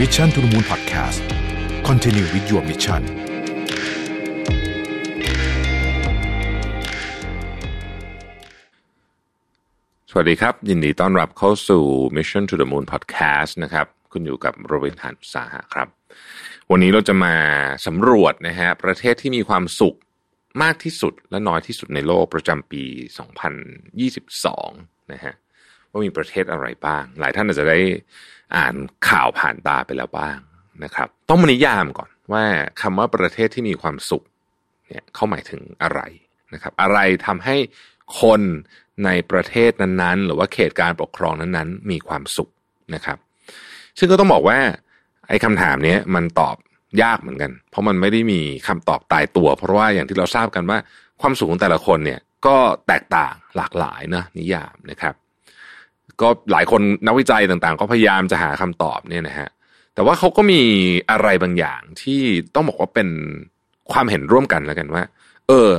Mission to the Moon Podcast Continue with your mission สวัสดีครับ ยินดีต้อนรับเข้าสู่ Mission to the Moon Podcast นะครับคุณอยู่กับโรเบิร์ตหันสาหะครับ วันนี้เราจะมาสำรวจนะฮะประเทศที่มีความสุขมากที่สุดและน้อยที่สุดในโลกประจำปี 2022 นะฮะ ว่ามีประเทศอะไรบ้าง หลายท่านอาจจะได้อ่านข่าวผ่านตาไปแล้วบ้างนะครับ ต้องมานิยามก่อนว่าคำว่าประเทศที่มีความสุขเนี่ยเขาหมายถึงอะไรนะครับ อะไรทำให้คนในประเทศนั้นๆ หรือว่าเขตการปกครองนั้นๆ มีความสุขนะครับ ซึ่งก็ต้องบอกว่าไอ้คำถามนี้มันตอบยากเหมือนกัน เพราะมันไม่ได้มีคำตอบตายตัว เพราะว่าอย่างที่เราทราบกันว่าความสุขของแต่ละคนเนี่ยก็แตกต่างหลากหลายนะนิยามนะครับ ก็หลายคนนักวิจัยต่างๆ ก็พยายามจะหาคำตอบเนี่ยนะฮะแต่ว่าเขาก็มีอะไรบางอย่างที่ต้องบอกว่าเป็นความเห็นร่วมกันแล้วกันว่า เออ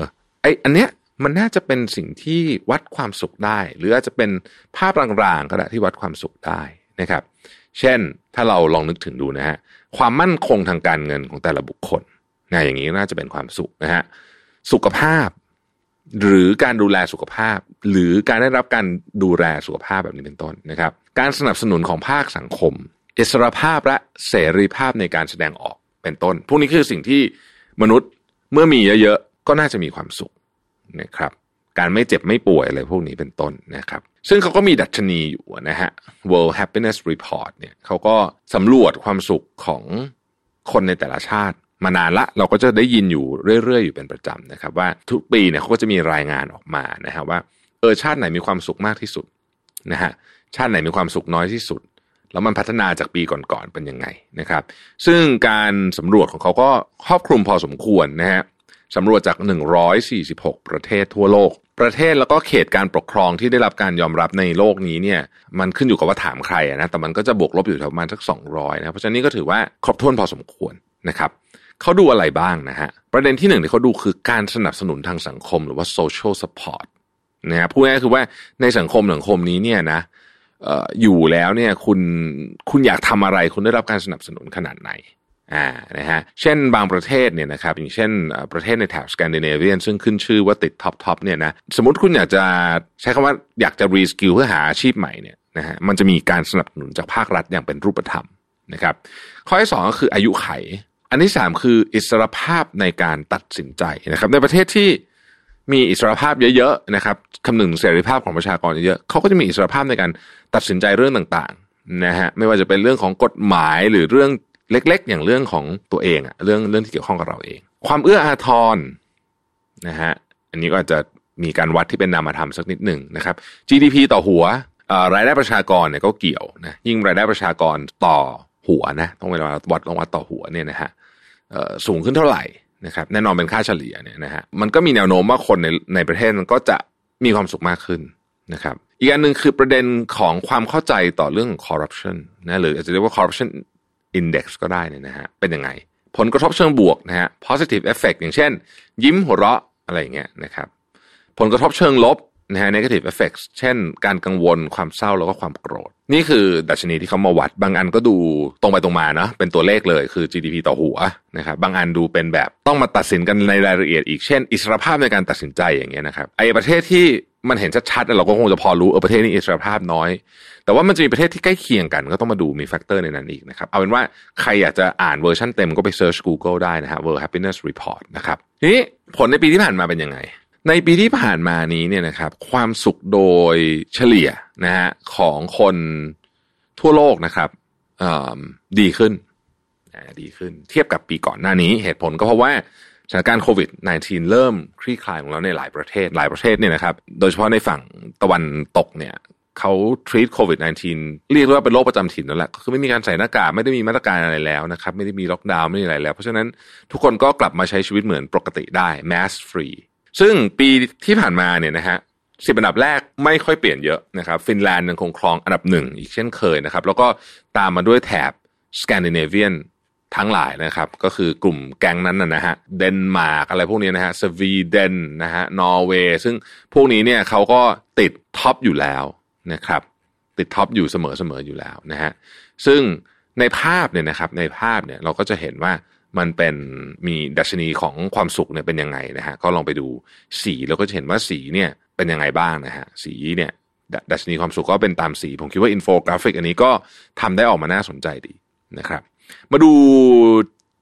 ไออันเนี้ยมันน่าจะเป็นสิ่งที่วัดความสุขได้ หรืออาจจะเป็นภาพรางๆก็ได้ที่วัดความสุขได้นะครับ เช่นถ้าเราลองนึกถึงดูนะฮะความมั่นคงทางการเงินของแต่ละบุคคลนะอย่างนี้น่าจะเป็นความสุขนะฮะสุขภาพ หรือการดูแลสุขภาพ หรือการได้รับการดูแลสุขภาพแบบนี้เป็นต้นนะครับ การสนับสนุนของภาคสังคม อิสรภาพและเสรีภาพในการแสดงออกเป็นต้น พวกนี้คือสิ่งที่มนุษย์เมื่อมีเยอะๆก็น่าจะมีความสุขนะครับ การไม่เจ็บไม่ป่วยอะไรพวกนี้เป็นต้นนะครับ ซึ่งเขาก็มีดัชนีอยู่นะฮะ World Happiness Report เนี่ยเขาก็สำรวจความสุขของคนในแต่ละชาติ มานานละเราก็จะได้ยินอยู่เรื่อยๆ อยู่เป็นประจำนะครับ ว่าทุกปีเนี่ยเขาก็จะมีรายงานออกมานะฮะว่าเออชาติไหนมีความสุขมากที่สุดนะฮะชาติไหนมีความสุขน้อยที่สุด แล้วมันพัฒนาจากปีก่อนๆเป็นยังไงนะครับ ซึ่งการสำรวจของเขาก็ครอบคลุมพอสมควรนะฮะสำรวจจาก 146 ประเทศทั่วโลก ประเทศแล้วก็เขตการปกครองที่ได้รับการยอมรับในโลกนี้เนี่ย มันขึ้นอยู่กับว่าถามใครนะ แต่มันก็จะบวกลบอยู่ประมาณสัก 200 นะ เพราะฉะนั้นนี่ก็ถือว่าครบถ้วนพอสมควรนะครับ เขาดูอะไรบ้างนะฮะ ประเด็นที่หนึ่งที่เขาดูคือการสนับสนุนทางสังคมหรือว่า social support นะฮะพูดง่ายๆคือว่าในสังคมสังคมนี้เนี่ยนะอยู่แล้วเนี่ยคุณคุณอยากทำอะไรคุณได้รับการสนับสนุนขนาดไหนอ่านะฮะเช่นบางประเทศเนี่ยนะครับอย่างเช่นประเทศในแถบสแกนดิเนเวียนซึ่งขึ้นชื่อว่าติด top top เนี่ยนะสมมติคุณอยากจะใช้คำว่าอยากจะ reskill เพื่อหาอาชีพใหม่เนี่ยนะฮะมันจะมีการสนับสนุนจากภาครัฐอย่างเป็นรูปธรรมนะครับข้อที่สองก็คืออายุขัย อันที่สามคืออิสรภาพในการตัดสินใจนะครับ ในประเทศที่มีอิสรภาพเยอะๆนะครับคำหนึ่งเสรีภาพของประชากรเยอะๆเขาก็จะมีอิสรภาพในการตัดสินใจเรื่องต่างๆนะฮะไม่ว่าจะเป็นเรื่องของกฎหมายหรือเรื่องเล็ก ๆ อย่างเรื่องของตัวเองอะเรื่องเรื่องที่เกี่ยวข้องกับเราเอง ความเอื้ออาทรนะฮะอันนี้ก็อาจจะมีการวัดที่เป็นนามธรรมสักนิดหนึ่งนะครับ GDP ต่อหัวรายได้ประชากรเนี่ยก็เกี่ยวนะยิ่งรายได้ประชากรต่อ หัวนะต้องเวลาวัดลงวัดต่อหัวเนี่ยนะฮะสูงขึ้นเท่าไหร่นะครับแน่นอนเป็นค่าเฉลี่ยเนี่ยนะฮะมันก็มีแนวโน้มว่าคนในในประเทศมันก็จะมีความสุขมากขึ้นนะครับอีกอันหนึ่งคือประเด็นของความเข้าใจต่อเรื่อง corruption นะหรืออาจจะเรียกว่า corruption index ก็ได้เนี่ยนะฮะเป็นยังไง ผลกระทบเชิงบวกนะฮะ positive effect อย่างเช่น ยิ้มหัวเราะอะไรอย่างเงี้ยนะครับผลกระทบเชิงลบ นะฮะ negative effects เช่น การกังวลความเศร้าแล้วก็ความโกรธ นี่คือดัชนีที่เขามาวัด บางอันก็ดูตรงไปตรงมานะเป็นตัวเลขเลยคือ GDP ต่อหัวนะครับบางอันดูเป็นแบบต้องมาตัดสินกันในรายละเอียดอีกเช่น อิสรภาพในการตัดสินใจอย่างเงี้ยนะครับไอ้ประเทศที่มันเห็นชัดๆเราก็คงจะพอรู้เออประเทศนี้อิสรภาพน้อย แต่ว่ามันจะมีประเทศที่ใกล้เคียงกัน ก็ต้องมาดูมี factor ในนั้นอีกนะครับ เอาเป็นว่าใครอยากจะอ่านเวอร์ชันเต็มก็ไป search Google ได้นะฮะ World Happiness Report นะครับทีนี้ผลในปีที่ผ่านมาเป็นยังไง ในปีที่ผ่านมานี้เนี่ยนะครับ ความสุขโดยเฉลี่ยนะฮะของคนทั่วโลกนะครับดีขึ้นดีขึ้น เทียบกับปีก่อนหน้านี้ เหตุผลก็เพราะว่าสถานการณ์โควิด -19 เริ่มคลี่คลายลงแล้วในหลายประเทศหลายประเทศเนี่ยนะครับ โดยเฉพาะในฝั่งตะวันตกเนี่ยเขา treat covid 19 เรียกว่าเป็นโรคประจำถิ่นนั่นแหละคือไม่มีการใส่หน้ากากไม่ได้มีมาตรการอะไรแล้วนะครับ ไม่ได้มีล็อกดาวน์ไม่ได้อะไรแล้ว เพราะฉะนั้นทุกคนก็กลับมาใช้ชีวิตเหมือนปกติได้ mask free ซึ่งปีที่ผ่านมาเนี่ยนะฮะสิบอันดับแรกไม่ค่อยเปลี่ยนเยอะนะครับ ฟินแลนด์ยังคงครองอันดับหนึ่งอีกเช่นเคยนะครับ แล้วก็ตามมาด้วยแถบสแกนดิเนเวียนทั้งหลายนะครับ ก็คือกลุ่มแก๊งนั้นนะฮะเดนมาร์กอะไรพวกนี้นะฮะสวีเดนนะฮะนอร์เวย์ซึ่งพวกนี้เนี่ยเขาก็ติด top อยู่แล้วนะครับ ติด top อยู่เสมอๆอยู่แล้วนะฮะซึ่งในภาพเนี่ยนะครับในภาพเนี่ยเราก็จะเห็นว่า มันเป็นมีดัชนีของความสุขเนี่ยเป็นยังไงนะฮะก็ลองไปดูสีเราก็จะเห็นว่าสีเนี่ยเป็นยังไงบ้างนะฮะสีเนี่ยดัชนีความสุขก็เป็นตามสี ผมคิดว่าอินโฟกราฟิกอันนี้ก็ทำได้ออกมาน่าสนใจดีนะครับ มาดู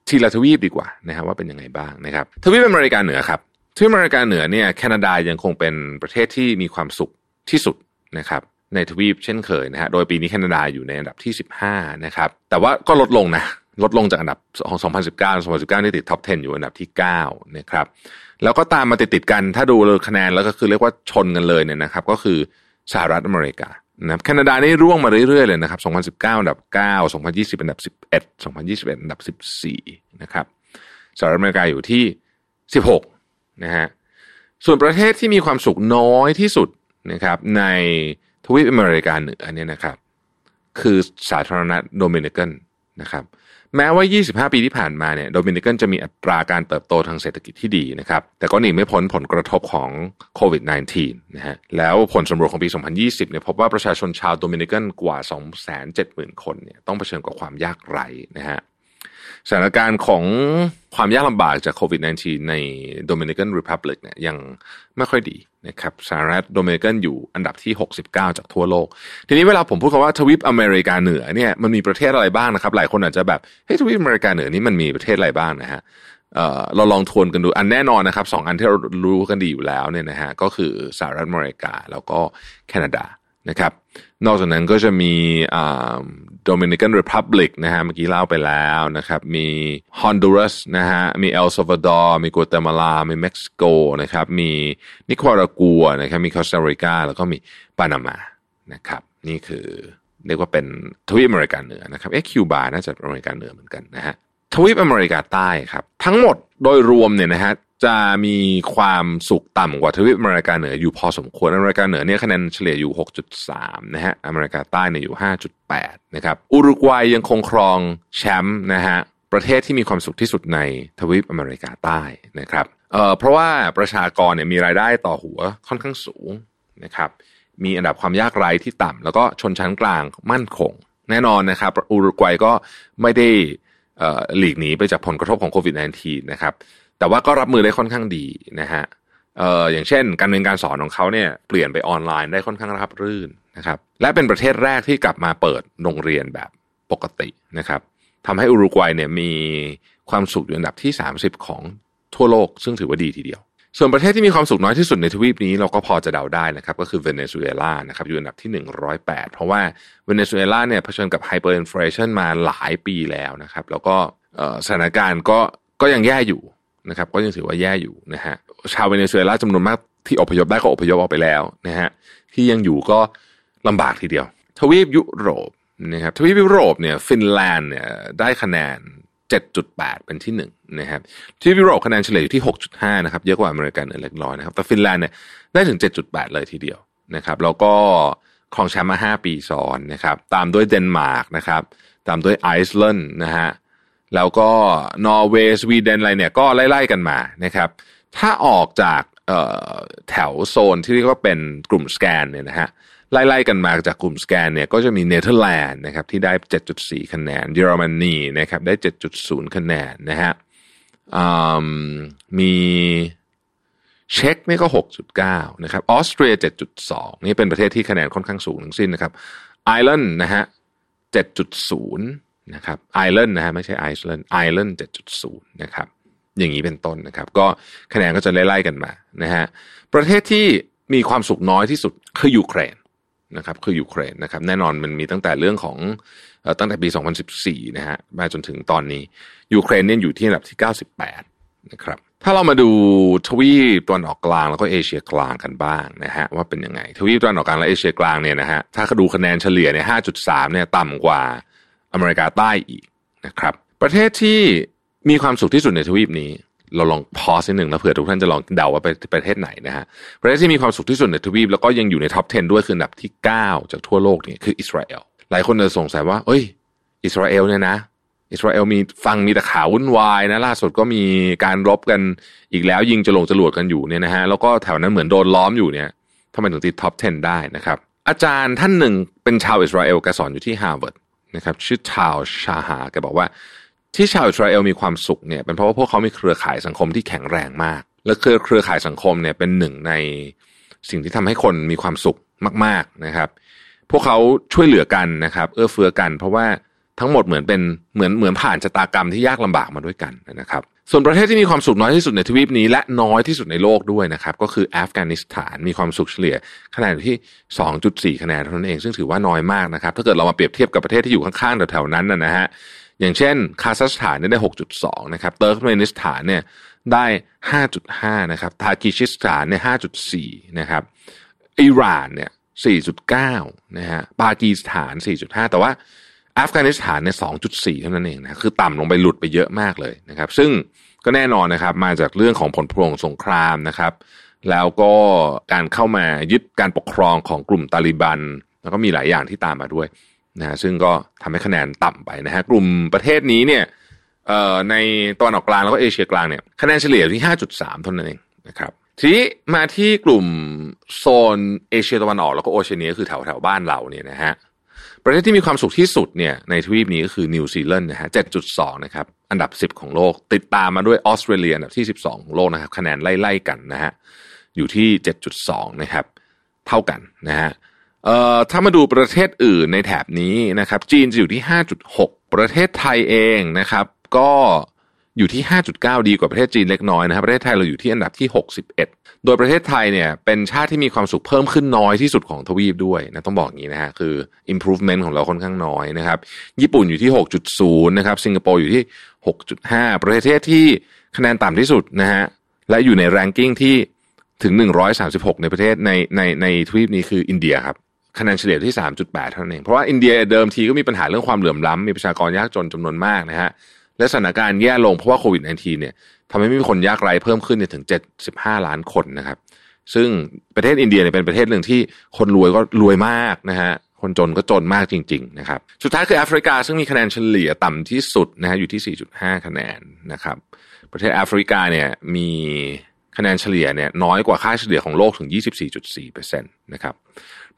ทีละทวีปดีกว่านะฮะว่าเป็นยังไงบ้างนะครับทวีปอเมริกาเหนือครับทวีปอเมริกาเหนือเนี่ยแคนาดายังคงเป็นประเทศที่มีความสุขที่สุดนะครับในทวีปเช่นเคยนะฮะโดยปีนี้แคนาดาอยู่ในอันดับที่ 15นะครับแต่ว่าก็ลดลงนะ ลดลงจากอันดับของ 2019 2019นี่ติดท็อป 10 อยู่อันดับที่9นะครับแล้วก็ตามมาติดติดกันถ้าดูเลยคะแนนแล้วก็คือเรียกว่าชนกันเลยเนี่ยนะครับก็คือสหรัฐอเมริกานะครับแคนาดานี่ร่วงมาเรื่อยๆเลยนะครับ 2019 อันดับ 9 2020 อันดับ 11 2021 อันดับ 14 นะครับสหรัฐอเมริกาอยู่ที่ 16 นะฮะส่วนประเทศที่มีความสุขน้อยที่สุดนะครับในทวีปอเมริกาเหนือเนี่ยนะครับ คือสาธารณรัฐโดมินิกันนะครับ แม้ว่า 25 ปีที่ผ่านมาเนี่ยโดมินิกันจะมีอัตราการเติบโตทางเศรษฐกิจที่ดีนะครับ แต่ก็หนีไม่พ้นผลกระทบของโควิด -19 นะฮะแล้วผลสำรวจของปี 2020เนี่ยพบว่าประชาชนชาวโดมินิกันกว่า 270,000 คนเนี่ยต้องเผชิญกับความยากไร้นะฮะ สถานการณ์ของความยากลำบากจากโควิด -19 ใน Dominican Republic เนี่ยยังไม่ค่อยดีนะครับสหรัฐโดมินิกันอยู่อันดับที่ 69 จากทั่วโลก ทีนี้เวลาผมพูดคำว่าทวีปอเมริกาเหนือเนี่ยมันมีประเทศอะไรบ้างนะครับ หลายคนอาจจะแบบเฮ้ยทวีปอเมริกาเหนือนี่มันมีประเทศอะไรบ้างนะฮะเราลองทวนกันดูอันแน่นอนนะครับสองอันที่เรารู้กันดีอยู่แล้วเนี่ยนะฮะก็คือสหรัฐอเมริกาแล้วก็แคนาดา นะครับ นอกจากนั้นก็จะมี Dominican Republic นะฮะเมื่อกี้เล่าไปแล้วนะครับ มีฮอนดูรัสนะฮะมีเอลซาวาดอร์มีกัวเตมาลา มีเม็กซิโกนะครับมีนิคารากัวนะครับมีคอสตาริกาแล้วก็มีปานามานะครับ นี่คือเรียกว่าเป็นทวีปอเมริกาเหนือนะครับเอ๊ะคิวบาน่าจะอเมริกาเหนือเหมือนกันนะฮะทวีปอเมริกาใต้ครับ ทั้งหมดโดยรวมเนี่ยนะฮะ จะมีความสุขต่ำกว่าทวีปอเมริกาเหนืออยู่พอสมควรอเมริกาเหนือเนี่ยคะแนนเฉลี่ยอยู่ 6.3 นะฮะอเมริกาใต้เนี่ยอยู่ 5.8 นะครับอุรุกวัยยังคงครองแชมป์นะฮะประเทศที่มีความสุขที่สุดในทวีปอเมริกาใต้นะครับเอ่อเพราะว่าประชากรเนี่ยมีรายได้ต่อหัวค่อนข้างสูงนะครับมีอันดับความยากไร้ที่ต่ำแล้วก็ชนชั้นกลางมั่นคง แน่นอนนะครับอุรุกวัยก็ไม่ได้หลีกหนีไปจากผลกระทบของโควิด -19 นะครับ แต่ว่าก็รับมือได้ค่อนข้างดีนะฮะเอ่ออย่างเช่น การเรียนการสอนของเขาเนี่ยเปลี่ยนไปออนไลน์ได้ค่อนข้างราบรื่นนะครับ และเป็นประเทศแรกที่กลับมาเปิดโรงเรียนแบบปกตินะครับทำให้อุรุกวัยเนี่ยมีความสุขอยู่อันดับที่ 30 ของทั่วโลก ซึ่งถือว่าดีทีเดียว ส่วนประเทศที่มีความสุขน้อยที่สุดในทวีปนี้เราก็พอจะเดาได้นะครับก็คือเวเนซุเอลานะครับอยู่อันดับที่ 108 เพราะว่าเวเนซุเอลาเนี่ยเผชิญกับ hyperinflation มาหลายปีแล้วนะครับ แล้วก็สถานการณ์ก็ก็ยังแย่อยู่ นะครับ ก็ยังถือว่าแย่อยู่นะฮะชาวเวเนซุเอลาจำนวนมากที่อพยพได้ก็อพยพออกไปแล้วนะฮะที่ยังอยู่ก็ลำบากทีเดียว ทวีปยุโรปนะครับทวีปยุโรปเนี่ยฟินแลนด์เนี่ยได้คะแนน 7.8 เป็นที่หนึ่งนะครับที่ยุโรปคะแนนเฉลี่ยอยู่ที่ 6.5 นะครับเยอะกว่าอเมริกันเล็กน้อยนะครับแต่ฟินแลนด์เนี่ยได้ถึง 7.8 เลยทีเดียวนะครับแล้วก็ครองแชมป์มา 5 ปีซ้อนนะครับตามด้วยเดนมาร์กนะครับตามด้วยไอซ์แลนด์นะฮะ แล้วก็นอร์เวย์สวีเดนอะไรเนี่ยก็ไล่ๆกันมานะครับ ถ้าออกจากแถวโซนที่เรียกว่าเป็นกลุ่มสแกนเนี่ยนะฮะไล่ๆกันมาจากกลุ่มสแกนเนี่ยก็จะมีเนเธอร์แลนด์นะครับที่ได้ 7.4 คะแนน เยอรมนีนะครับได้ 7.0 คะแนนนะฮะมีเช็กนี่ก็ 6.9 นะครับออสเตรีย 7.2 นี่เป็นประเทศที่คะแนนค่อนข้างสูงทั้งสิ้นนะครับไอร์แลนด์นะฮะ7.0 นะครับไอร์แลนด์นะฮะไม่ใช่ไอซ์แลนด์ไอร์แลนด์เจ็ดจุดศูนย์นะครับอย่างนี้เป็นต้นนะครับ ก็คะแนนก็จะไล่ๆกันมานะฮะประเทศที่มีความสุขน้อยที่สุดคือยูเครนนะครับคือยูเครนนะครับแน่นอนมันมีตั้งแต่เรื่องของตั้งแต่ปี 2014 นะฮะมาจนถึงตอนนี้ยูเครนเนี่ยอยู่ที่อันดับที่ 98 นะครับถ้าเรามาดูทวีปตะวันออกกลางแล้วก็เอเชียกลางกันบ้างนะฮะว่าเป็นยังไงทวีปตะวันออกกลางและเอเชียกลางเนี่ยนะฮะถ้าดูคะแนนเฉลี่ยเนี่ย 5.3 เนี่ยต่ำกว่า อเมริกาใต้อีกนะครับ ประเทศที่มีความสุขที่สุดในทวีปนี้ เราลอง pause นิดหนึ่งแล้วเผื่อทุกท่านจะลองเดาว่าไปประเทศไหนนะฮะประเทศที่มีความสุขที่สุดในทวีปแล้วก็ยังอยู่ใน top 10 ด้วยคืออันดับที่ 9 จากทั่วโลกนี่คืออิสราเอลหลายคนจะสงสัยว่า เอ้ย อิสราเอลเนี่ยนะอิสราเอลมีฟังมีแต่ข่าววุ่นวายนะล่าสุดก็มีการรบกันอีกแล้วยิงจลงจรวดกันอยู่เนี่ยนะฮะแล้วก็แถวนั้นเหมือนโดนล้อมอยู่เนี่ยทำไมถึงติด top 10 ได้นะครับอาจารย์ท่านหนึ่งเป็นชาวอิสราเอลแกสอนอยู่ที่ฮาร์วาร์ด นะครับชื่อชาวชาหาแกบอกว่า ที่ชาวอิสราเอลมีความสุขเนี่ยเป็นเพราะว่าพวกเขามีเครือข่ายสังคมที่แข็งแรงมาก และเครือเครือข่ายสังคมเนี่ยเป็นหนึ่งในสิ่งที่ทำให้คนมีความสุขมาก ๆนะครับ พวกเขาช่วยเหลือกันนะครับ เอื้อเฟื้อกัน เพราะว่าทั้งหมดเหมือนเป็นเหมือนเหมือนผ่านชะตากรรมที่ยากลำบากมาด้วยกันนะครับ ส่วนประเทศที่มีความสุขน้อยที่สุดในทวีปนี้และน้อยที่สุดในโลกด้วยนะครับก็คืออัฟกานิสถานมีความสุขเฉลี่ยคะแนนที่ 2.4 คะแนนเท่านั้นเองซึ่งถือว่าน้อยมากนะครับถ้าเกิดเรามาเปรียบเทียบกับประเทศที่อยู่ข้างๆแถวๆนั้นนะฮะอย่างเช่น คาซัคสถานได้ 6.2 นะครับเติร์กเมนิสถานเนี่ยได้ 5.5 นะครับทาจิคิสถานเนี่ย 5.4 นะครับอิหร่านเนี่ย 4.9 นะฮะปากีสถาน 4.5 แต่ว่า อัฟกานิสถานเนี่ย2.4เท่านั้นเองนะคือต่ำลงไปหลุดไปเยอะมากเลยนะครับ ซึ่งก็แน่นอนนะครับ มาจากเรื่องของผลพวงสงครามนะครับ แล้วก็การเข้ามายึดการปกครองของกลุ่มตาลิบัน แล้วก็มีหลายอย่างที่ตามมาด้วยนะฮะซึ่งก็ทำให้คะแนนต่ำไปนะฮะกลุ่มประเทศนี้เนี่ยเอ่อในตะวันออกกลางแล้วก็เอเชียกลางเนี่ยคะแนนเฉลี่ยที่ 5.3 เท่านั้นเองนะครับทีนี้มาที่กลุ่มโซนเอเชียตะวันออกแล้วก็โอเชียเนียคือแถวแถวบ้านเราเนี่ยนะฮะ ประเทศที่มีความสุขที่สุดเนี่ยในทวีปนี้ก็คือนิวซีแลนด์นะฮะ 7.2 นะครับ อันดับ 10 ของโลก ติดตามมาด้วยออสเตรเลียอันดับที่ 12 ของโลกนะครับ คะแนนไล่ๆกันนะฮะ อยู่ที่ 7.2 นะครับ เท่ากันนะฮะ เอ่อ ถ้ามาดูประเทศอื่นในแถบนี้นะครับ จีนจะอยู่ที่ 5.6 ประเทศไทยเองนะครับ ก็ อยู่ที่ 5.9 ดีกว่าประเทศจีนเล็กน้อยนะครับประเทศไทยเราอยู่ที่อันดับที่ 61 โดยประเทศไทยเนี่ยเป็นชาติที่มีความสุขเพิ่มขึ้นน้อยที่สุดของทวีปด้วยนะต้องบอกอย่างนี้นะฮะคือ improvement ของเราค่อนข้างน้อยนะครับ ญี่ปุ่นอยู่ที่ 6.0 นะครับสิงคโปร์อยู่ที่ 6.5 ประเทศที่คะแนนต่ำที่สุดนะฮะและอยู่ใน ranking ที่ถึง 136 ในประเทศในในในทวีปนี้คืออินเดียครับคะแนนเฉลี่ยที่ 3.8 เท่านั้นเอง เพราะว่าอินเดียเดิมทีก็มีปัญหาเรื่องความเหลื่อมล้ำ มีประชากรยากจนจำนวนมากนะฮะ และสถานการณ์แย่ลงเพราะว่าโควิด -19 เนี่ยทำให้มีคนยากไร้เพิ่มขึ้นเนี่ยถึง 75 ล้านคนนะครับ ซึ่งประเทศอินเดียเนี่ยเป็นประเทศหนึ่งที่คนรวยก็รวยมากนะฮะคนจนก็จนมากจริงๆนะครับสุดท้ายคือแอฟริกาซึ่งมีคะแนนเฉลี่ยต่ำที่สุดนะฮะอยู่ที่ 4.5 คะแนนนะครับ ประเทศแอฟริกาเนี่ยมีคะแนนเฉลี่ยเนี่ยน้อยกว่าค่าเฉลี่ยของโลกถึง 24.4%นะครับ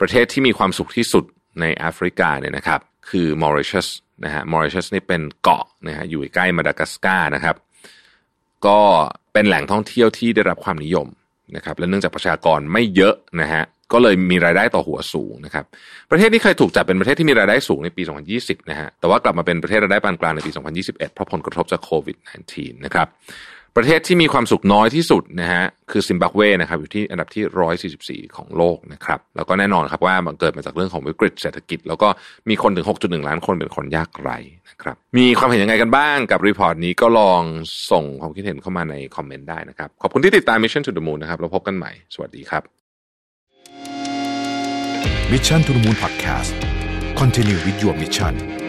ประเทศที่มีความสุขที่สุดในแอฟริกาเนี่ยนะครับคือมอริชัส นะฮะมอริชัสนี่เป็นเกาะนะฮะอยู่ใกล้มาดากัสการ์นะครับ ก็เป็นแหล่งท่องเที่ยวที่ได้รับความนิยมนะครับ และเนื่องจากประชากรไม่เยอะนะฮะก็เลยมีรายได้ต่อหัวสูงนะครับ ประเทศนี้เคยถูกจัดเป็นประเทศที่มีรายได้สูงในปี 2020 นะฮะแต่ว่ากลับมาเป็นประเทศรายได้ปานกลางในปี 2021 เพราะผลกระทบจากโควิด -19 นะครับ ประเทศที่มีความสุขน้อยที่สุดนะฮะคือซิมบับเวนะครับอยู่ที่อันดับที่ 144 ของโลกนะครับแล้วก็แน่นอนครับว่ามันเกิดมาจากเรื่องของวิกฤตเศรษฐกิจ แล้วก็มีคนถึง 6.1 ล้านคนเป็นคนยากไร้นะครับมีความเห็นยังไงกันบ้างกับรีพอร์ตนี้ก็ลองส่งความคิดเห็นเข้ามาในคอมเมนต์ได้นะครับ ขอบคุณที่ติดตาม Mission to the Moon นะครับเราพบกันใหม่ สวัสดีครับ Mission to the Moon Podcast Continue with your mission